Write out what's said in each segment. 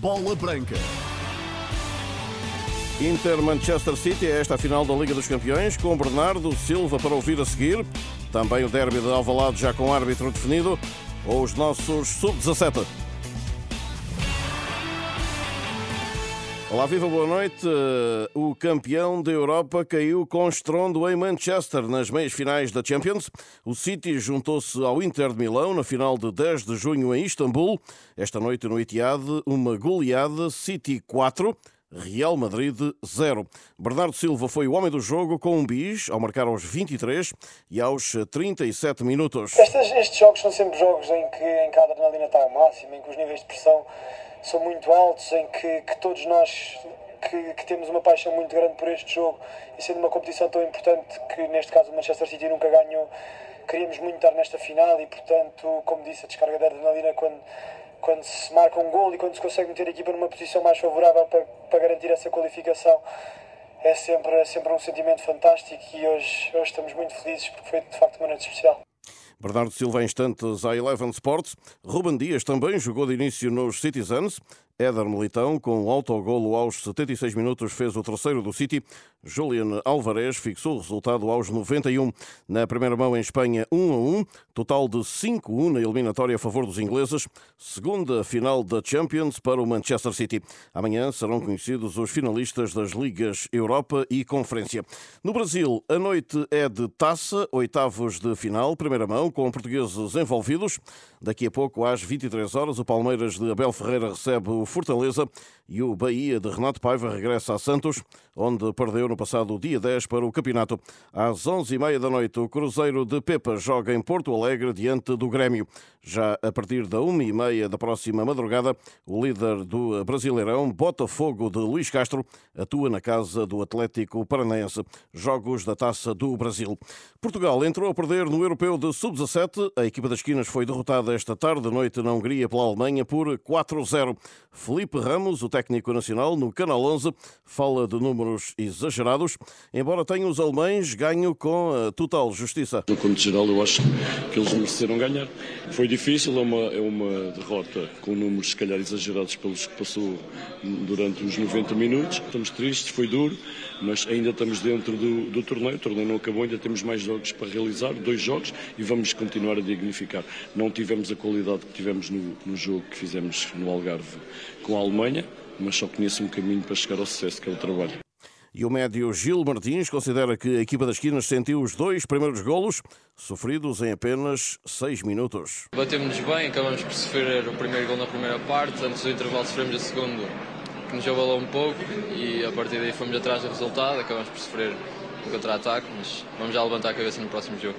Bola Branca. Inter-Manchester City é esta a final da Liga dos Campeões, com Bernardo Silva para ouvir a seguir. Também o derby de Alvalade já com árbitro definido. Ou os nossos sub-17. Olá, viva, boa noite. O campeão da Europa caiu com estrondo em Manchester nas meias finais da Champions. O City juntou-se ao Inter de Milão na final de 10 de junho em Istambul. Esta noite no Etihad, uma goleada City 4. Real Madrid 0. Bernardo Silva foi o homem do jogo com um bis ao marcar aos 23 e aos 37 minutos. Estes, estes jogos são sempre jogos em que, em que a adrenalina está ao máximo, em que os níveis de pressão são muito altos, em que, que todos nós que, que, temos uma paixão muito grande por este jogo e sendo uma competição tão importante que neste caso o Manchester City nunca ganhou, queríamos muito estar nesta final e portanto, como disse, a descarga de adrenalina quando, quando se marca um gol e quando se consegue meter a equipa numa posição mais favorável para, para garantir essa qualificação é sempre, é sempre um sentimento fantástico e hoje, hoje estamos muito felizes porque foi de facto uma noite especial. Bernardo Silva instantes à Eleven Sports. Ruben Dias também jogou de início nos Citizens. Éder Militão, com um autogolo aos 76 minutos, fez o terceiro do City. Julian Alvarez fixou o resultado aos 91. Na primeira mão em Espanha, 1 a 1. Total de 5-1 na eliminatória a favor dos ingleses. Segunda final da Champions para o Manchester City. Amanhã serão conhecidos os finalistas das Ligas Europa e Conferência. No Brasil, a noite é de taça, oitavos de final, primeira mão, com portugueses envolvidos. Daqui a pouco, às 23 horas, o Palmeiras de Abel Ferreira recebe o Fortaleza e o Bahia de Renato Paiva regressa a Santos, onde perdeu no passado dia 10 para o campeonato. Às 11h30 da noite, o Cruzeiro de Pepa joga em Porto Alegre diante do Grêmio. Já a partir da 1h30 da próxima madrugada, o líder do Brasileirão, Botafogo de Luís Castro, atua na casa do Atlético Paranaense. Jogos da Taça do Brasil. Portugal entrou a perder no Europeu de Sub-17. A equipa das esquinas foi derrotada esta tarde noite na Hungria pela Alemanha por 4-0. Felipe Ramos, o técnico nacional, no Canal 11, fala de números exagerados, embora tenham os alemães ganho com a total justiça. No conto geral, eu acho que eles mereceram ganhar. Foi difícil, é uma, é uma derrota com números, se calhar, exagerados pelos que passou durante os 90 minutos. Estamos tristes, foi duro, mas ainda estamos dentro do, do torneio. O torneio não acabou, ainda temos mais jogos para realizar, dois jogos, e vamos continuar a dignificar. Não tivemos a qualidade que tivemos no, no jogo que fizemos no Algarve com a Alemanha, mas só conheço um caminho para chegar ao sucesso, que é o trabalho. E o médio Gil Martins considera que a equipa das esquinas sentiu os dois primeiros golos, sofridos em apenas seis minutos. Batemos-nos bem, acabamos por sofrer o primeiro gol na primeira parte, antes do intervalo sofremos o segundo, que nos abalou um pouco, e a partir daí fomos atrás do resultado, acabamos por sofrer um contra-ataque, mas vamos já levantar a cabeça no próximo jogo.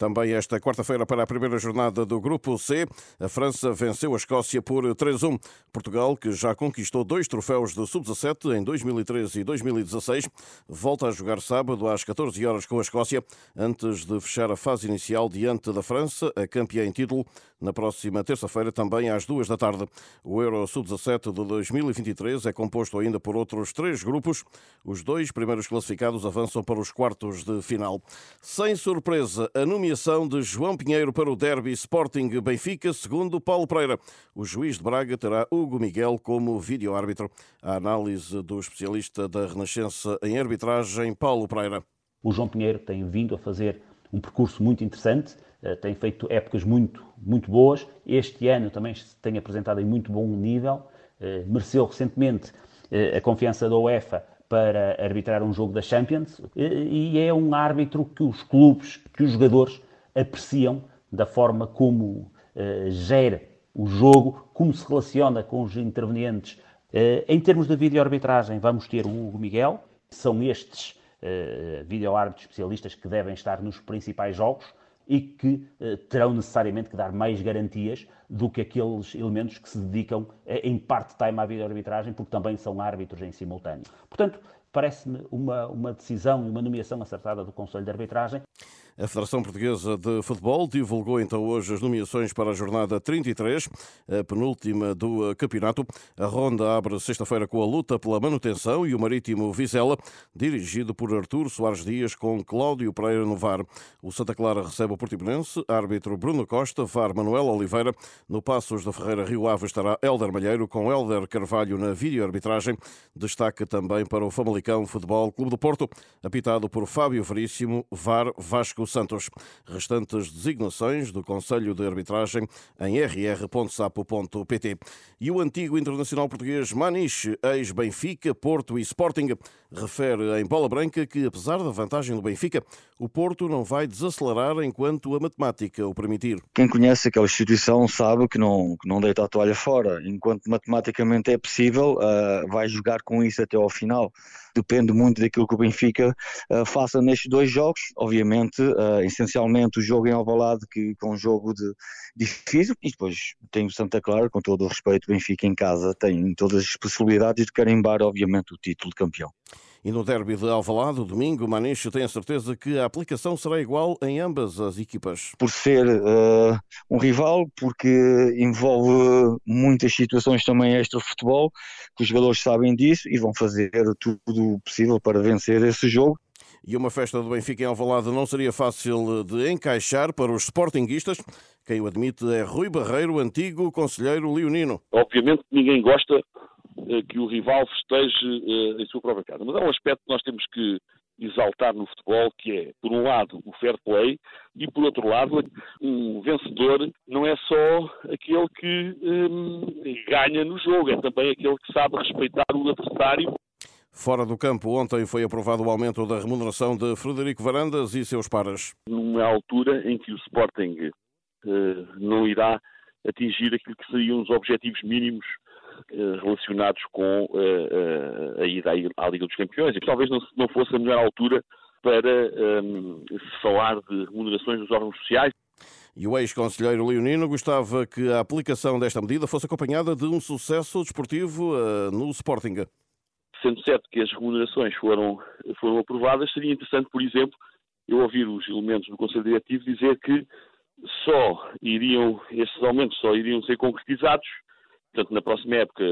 Também esta quarta-feira, para a primeira jornada do Grupo C, a França venceu a Escócia por 3-1. Portugal, que já conquistou dois troféus de sub-17 em 2013 e 2016, volta a jogar sábado às 14 horas com a Escócia, antes de fechar a fase inicial diante da França, a campeã em título, na próxima terça-feira, também às duas da tarde. O Euro Sub-17 de 2023 é composto ainda por outros três grupos. Os dois primeiros classificados avançam para os quartos de final. Sem surpresa, a nomeação de João Pinheiro para o derby Sporting Benfica, segundo Paulo Pereira. O juiz de Braga terá Hugo Miguel como vídeo-árbitro. A análise do especialista da Renascença em arbitragem, Paulo Pereira. O João Pinheiro tem vindo a fazer um percurso muito interessante eh, tem feito épocas muito, muito boas. Este ano também se tem apresentado em muito bom nível. Eh, mereceu recentemente eh, a confiança da UEFA para arbitrar um jogo da Champions e é um árbitro que os clubes, que os jogadores apreciam da forma como gera o jogo, como se relaciona com os intervenientes. Em termos de vídeo-arbitragem, vamos ter o Hugo Miguel, são estes vídeo-árbitros especialistas que devem estar nos principais jogos e que eh, terão necessariamente que dar mais garantias do que aqueles elementos que se dedicam eh, em part-time à vídeo-arbitragem, porque também são árbitros em simultâneo. Portanto, parece-me uma, uma decisão e uma nomeação acertada do Conselho de Arbitragem. A Federação Portuguesa de Futebol divulgou então hoje as nomeações para a jornada 33, a penúltima do campeonato. A ronda abre sexta-feira com a luta pela manutenção e o Marítimo Vizela, dirigido por Artur Soares Dias, com Cláudio Pereira no VAR. O Santa Clara recebe o Portimonense, árbitro Bruno Costa, VAR Manuel Oliveira. No Passos da Ferreira Rio Ave estará Helder Malheiro, com Helder Carvalho na videoarbitragem. Destaque também para o Famalicão Futebol Clube do Porto, apitado por Fábio Veríssimo, VAR Vasco Santos. Restantes designações do Conselho de Arbitragem em rr.sapo.pt. E o antigo internacional português Maniche, ex-Benfica, Porto e Sporting, refere em bola branca que, apesar da vantagem do Benfica, o Porto não vai desacelerar enquanto a matemática o permitir. Quem conhece aquela instituição sabe que não, que não deita a toalha fora. Enquanto matematicamente é possível, uh, vai jogar com isso até ao final depende muito daquilo que o Benfica uh, faça nestes dois jogos. Obviamente, uh, essencialmente o jogo em Alvalade, que é um jogo de, difícil, e depois tem o Santa Clara, com todo o respeito, Benfica em casa tem todas as possibilidades de carimbar, obviamente, o título de campeão. E no derby de Alvalade, domingo, Maniche tem a certeza que a aplicação será igual em ambas as equipas. Por ser uh, um rival, porque envolve muitas situações também extra-futebol, que os jogadores sabem disso e vão fazer tudo o possível para vencer esse jogo. E uma festa do Benfica em Alvalade não seria fácil de encaixar para os sportinguistas. Quem o admite é Rui Barreiro, antigo conselheiro leonino. Obviamente ninguém gosta eh, que o rival festeje eh, em sua própria casa. Mas há um aspecto que nós temos que exaltar no futebol, que é, por um lado, o fair play e, por outro lado, um vencedor não é só aquele que hum, ganha no jogo, é também aquele que sabe respeitar o adversário. Fora do campo, ontem foi aprovado o aumento da remuneração de Frederico Varandas e seus pares. Numa altura em que o Sporting uh, não irá atingir aquilo que seriam os objetivos mínimos eh, relacionados com eh, eh, a ida à Liga dos Campeões e talvez não, fosse a melhor altura para um, se falar de remunerações dos órgãos sociais. E o ex-conselheiro leonino gostava que a aplicação desta medida fosse acompanhada de um sucesso desportivo no Sporting. Sendo certo que as remunerações foram, foram aprovadas, seria interessante, por exemplo, eu ouvir os elementos do Conselho Diretivo dizer que só iriam, estes aumentos só iriam ser concretizados portanto, na próxima época,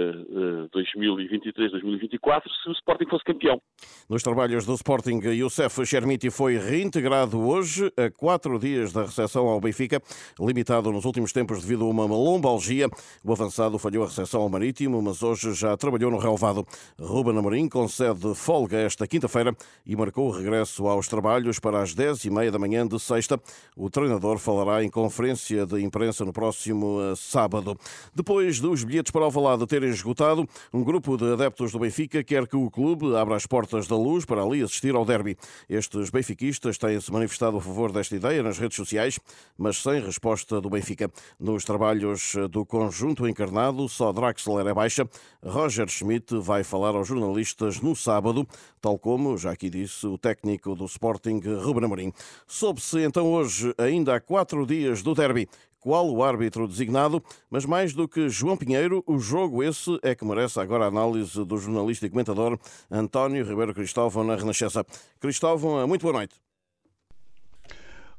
2023-2024, eh, se o Sporting fosse campeão. Nos trabalhos do Sporting, Youssef Chermiti foi reintegrado hoje, a quatro dias da recepção ao Benfica, limitado nos últimos tempos devido a uma lombalgia. O avançado falhou a recepção ao Marítimo, mas hoje já trabalhou no relevado. Ruben Amorim concede folga esta quinta-feira e marcou o regresso aos trabalhos para as dez e meia da manhã de sexta. O treinador falará em conferência de imprensa no próximo eh, sábado. Depois dos bilhetes para Alvalade terem esgotado, um grupo de adeptos do Benfica quer que o clube abra as portas da luz para ali assistir ao derby. Estes benfiquistas têm-se manifestado a favor desta ideia nas redes sociais, mas sem resposta do Benfica. Nos trabalhos do conjunto encarnado, só Draxler é baixa. Roger Schmidt vai falar aos jornalistas no sábado, tal como, já aqui disse, o técnico do Sporting, Ruben Amorim. Soube-se então hoje, ainda há quatro dias do derby, qual o árbitro designado, mas mais do que João Pinheiro, o jogo esse é que merece agora a análise do jornalista e comentador António Ribeiro Cristóvão na Renascença. Cristóvão, muito boa noite.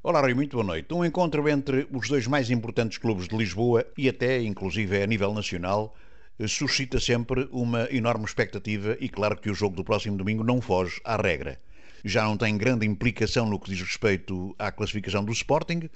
Olá, Rui, muito boa noite. Um encontro entre os dois mais importantes clubes de Lisboa e até, inclusive, a nível nacional, suscita sempre uma enorme expectativa e claro que o jogo do próximo domingo não foge à regra já não tem grande implicação no que diz respeito à classificação do Sporting.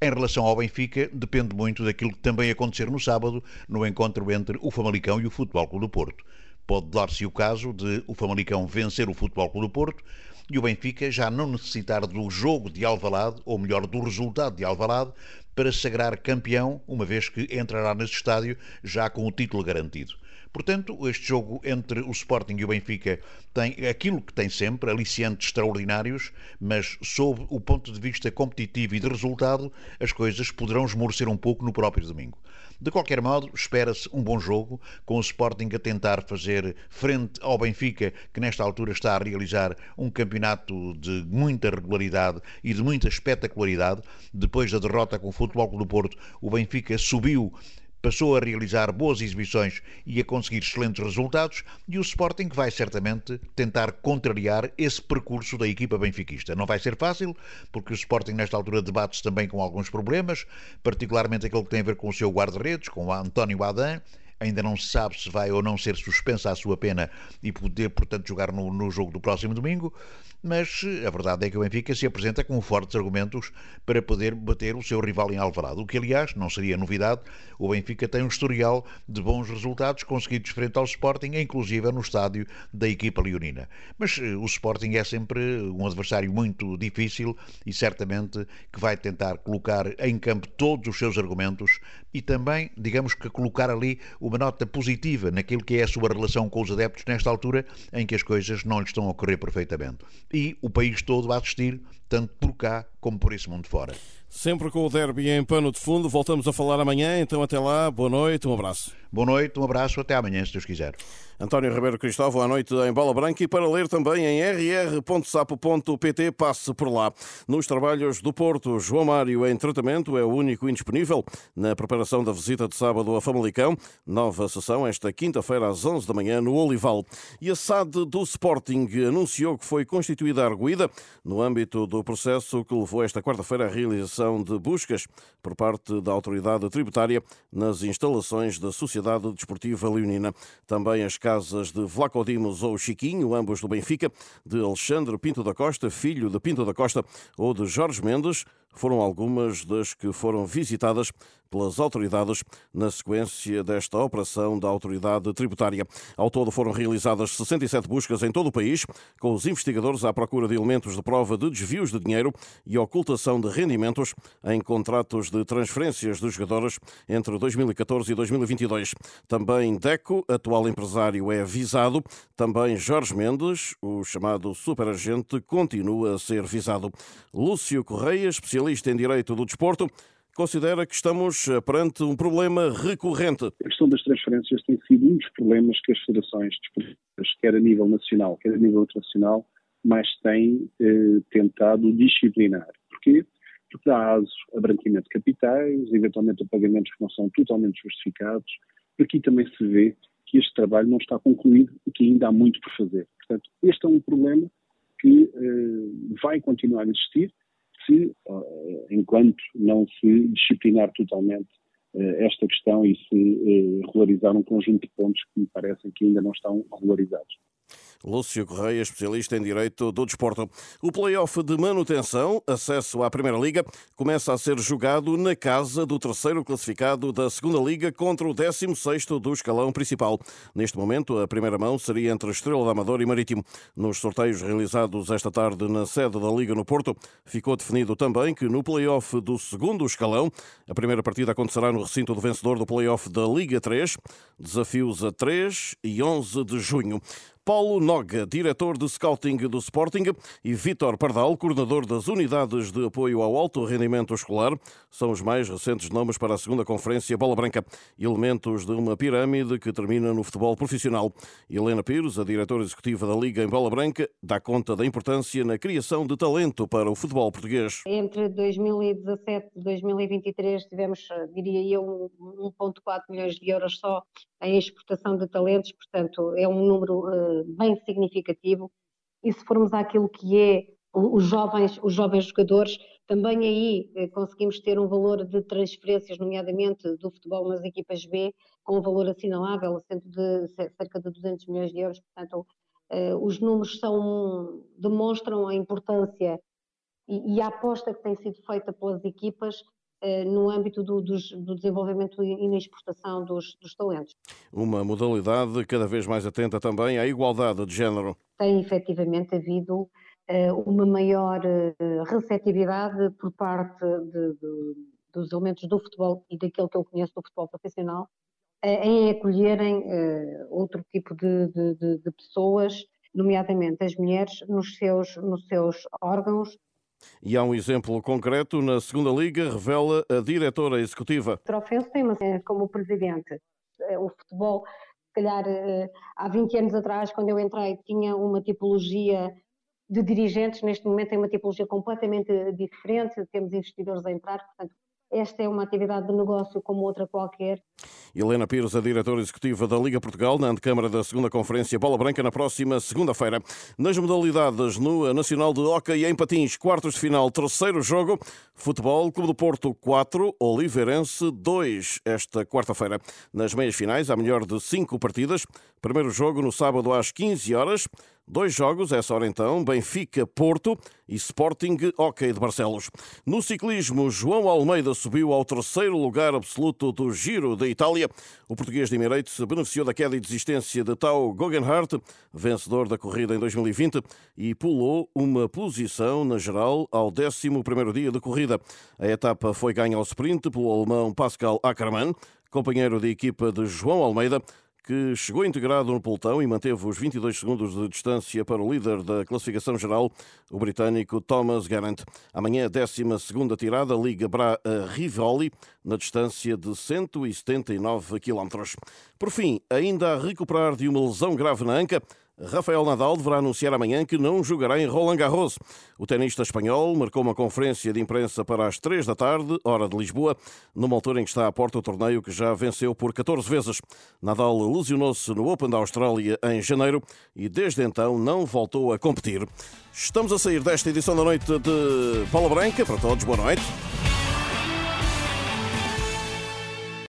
Em relação ao Benfica, depende muito daquilo que também acontecer no sábado, no encontro entre o Famalicão e o Futebol Clube do Porto. Pode dar-se o caso de o Famalicão vencer o Futebol Clube do Porto e o Benfica já não necessitar do jogo de Alvalade, ou melhor, do resultado de Alvalade, para sagrar campeão, uma vez que entrará nesse estádio já com o título garantido. Portanto, este jogo entre o Sporting e o Benfica tem aquilo que tem sempre, aliciantes extraordinários, mas sob o ponto de vista competitivo e de resultado, as coisas poderão esmorecer um pouco no próprio domingo. De qualquer modo, espera-se um bom jogo, com o Sporting a tentar fazer frente ao Benfica, que nesta altura está a realizar um campeonato de muita regularidade e de muita espetacularidade. Depois da derrota com o Futebol Clube do Porto, o Benfica subiu passou a realizar boas exibições e a conseguir excelentes resultados, e o Sporting vai certamente tentar contrariar esse percurso da equipa benfiquista. Não vai ser fácil, porque o Sporting nesta altura debate-se também com alguns problemas, particularmente aquele que tem a ver com o seu guarda-redes, com o António Adam, ainda não se sabe se vai ou não ser suspensa a sua pena e poder, portanto, jogar no, no jogo do próximo domingo mas a verdade é que o Benfica se apresenta com fortes argumentos para poder bater o seu rival em Alvarado, o que aliás não seria novidade, o Benfica tem um historial de bons resultados conseguidos frente ao Sporting, inclusive no estádio da equipa leonina. Mas eh, o Sporting é sempre um adversário muito difícil e certamente que vai tentar colocar em campo todos os seus argumentos e também, digamos que colocar ali uma nota positiva naquilo que é a sua relação com os adeptos nesta altura em que as coisas não lhe estão a ocorrer perfeitamente e o país todo a assistir, tanto por cá como por esse mundo fora. Sempre com o derby em pano de fundo, voltamos a falar amanhã, então até lá, boa noite, um abraço. Boa noite, um abraço, até amanhã, se Deus quiser. António Ribeiro Cristóvão, à noite em Bola Branca e para ler também em rr.sapo.pt, passe por lá. Nos trabalhos do Porto, João Mário em tratamento é o único indisponível na preparação da visita de sábado a Famalicão. Nova sessão esta quinta-feira às 11 da manhã no Olival. E a SAD do Sporting anunciou que foi constituída a arguída no âmbito do processo que levou esta quarta-feira à realização de buscas por parte da autoridade tributária nas instalações da Sociedade Desportiva Leonina. Também as casas de Vlaco Dimos ou Chiquinho, ambos do Benfica, de Alexandre Pinto da Costa, filho de Pinto da Costa, ou de Jorge Mendes, foram algumas das que foram visitadas pelas autoridades na sequência desta operação da autoridade tributária. Ao todo foram realizadas 67 buscas em todo o país, com os investigadores à procura de elementos de prova de desvios de dinheiro e ocultação de rendimentos em contratos de transferências de jogadores entre 2014 e 2022. Também Deco, atual empresário, é visado. Também Jorge Mendes, o chamado superagente, continua a ser visado. Lúcio Correia, especialista em Direito do Desporto, considera que estamos eh, perante um problema recorrente. A questão das transferências tem sido um dos problemas que as federações desportivas, quer a nível nacional, quer a nível internacional, mais têm eh, tentado disciplinar. Porquê? Porque dá aso a branqueamento de capitais, eventualmente a pagamentos que não são totalmente justificados. Aqui também se vê que este trabalho não está concluído e que ainda há muito por fazer. Portanto, este é um problema que eh, vai continuar a existir se, eh, enquanto não se disciplinar totalmente eh, esta questão e se eh, regularizar um conjunto de pontos que me parecem que ainda não estão regularizados. Lúcio Correia, especialista em Direito do Desporto. O play-off de manutenção, acesso à Primeira Liga, começa a ser jogado na casa do terceiro classificado da Segunda Liga contra o 16º do escalão principal. Neste momento, a primeira mão seria entre Estrela da Amador e Marítimo. Nos sorteios realizados esta tarde na sede da Liga no Porto, ficou definido também que no play-off do segundo escalão, a primeira partida acontecerá no recinto do vencedor do play-off da Liga 3, desafios a 3 e 11 de junho. Paulo Noga, diretor de scouting do Sporting, e Vítor Pardal, coordenador das unidades de apoio ao alto rendimento escolar, são os mais recentes nomes para a segunda conferência Bola Branca, elementos de uma pirâmide que termina no futebol profissional. Helena Pires, a diretora executiva da Liga em Bola Branca, dá conta da importância na criação de talento para o futebol português. Entre 2017 e 2023 tivemos, diria eu, 1,4 milhões de euros só em exportação de talentos, portanto é um número uh, bem significativo. E se formos àquilo que é os jovens, os jovens jogadores, também aí uh, conseguimos ter um valor de transferências, nomeadamente do futebol nas equipas B, com um valor assinalável, de cerca de 200 milhões de euros. Portanto, uh, os números são, demonstram a importância e, e a aposta que tem sido feita pelas equipas eh, no âmbito do, do, do, desenvolvimento e na exportação dos, dos, talentos. Uma modalidade cada vez mais atenta também à igualdade de género. Tem efetivamente havido uh, uma maior uh, receptividade por parte de, de, dos elementos do futebol e daquilo que eu conheço do futebol profissional em acolherem outro tipo de, de pessoas, nomeadamente as mulheres, nos seus, nos seus órgãos e há um exemplo concreto na segunda liga, revela a diretora executiva. Trofense tem como presidente. Eh, o futebol, se calhar eh, há 20 anos atrás, quando eu entrei, tinha uma tipologia de dirigentes, neste momento tem uma tipologia completamente diferente, temos investidores a entrar, portanto, esta é uma atividade de negócio como outra qualquer. Helena Pires, a diretora executiva da Liga Portugal, na antecâmara da segunda conferência Bola Branca, na próxima segunda-feira. Nas modalidades no Nacional de Hockey em Patins, quartos de final, terceiro jogo, Futebol, Clube do Porto 4, Oliveirense 2, esta quarta-feira. Nas meias finais, há melhor de cinco partidas. Primeiro jogo no sábado às 15 horas. Dois jogos, essa hora então, Benfica-Porto e Sporting Hockey de Barcelos. No ciclismo, João Almeida subiu ao terceiro lugar absoluto do Giro da Itália. O português de Emirates beneficiou da queda e desistência de Tao Guggenhardt, vencedor da corrida em 2020, e pulou uma posição na geral ao 11º dia de corrida. A etapa foi ganha ao sprint pelo alemão Pascal Ackermann, companheiro de equipa de João Almeida, que chegou integrado no pelotão e manteve os 22 segundos de distância para o líder da classificação geral, o britânico Thomas Garant. Amanhã, a 12 tirada, liga para a Rivoli, na distância de 179 km. Por fim, ainda a recuperar de uma lesão grave na anca, Rafael Nadal deverá anunciar amanhã que não jogará em Roland Garros. O tenista espanhol marcou uma conferência de imprensa para as três da tarde, hora de Lisboa, numa altura em que está à porta o torneio que já venceu por 14 vezes. Nadal lesionou-se no Open da Austrália em janeiro e desde então não voltou a competir. Estamos a sair desta edição da noite de Paula Branca. Para todos, boa noite.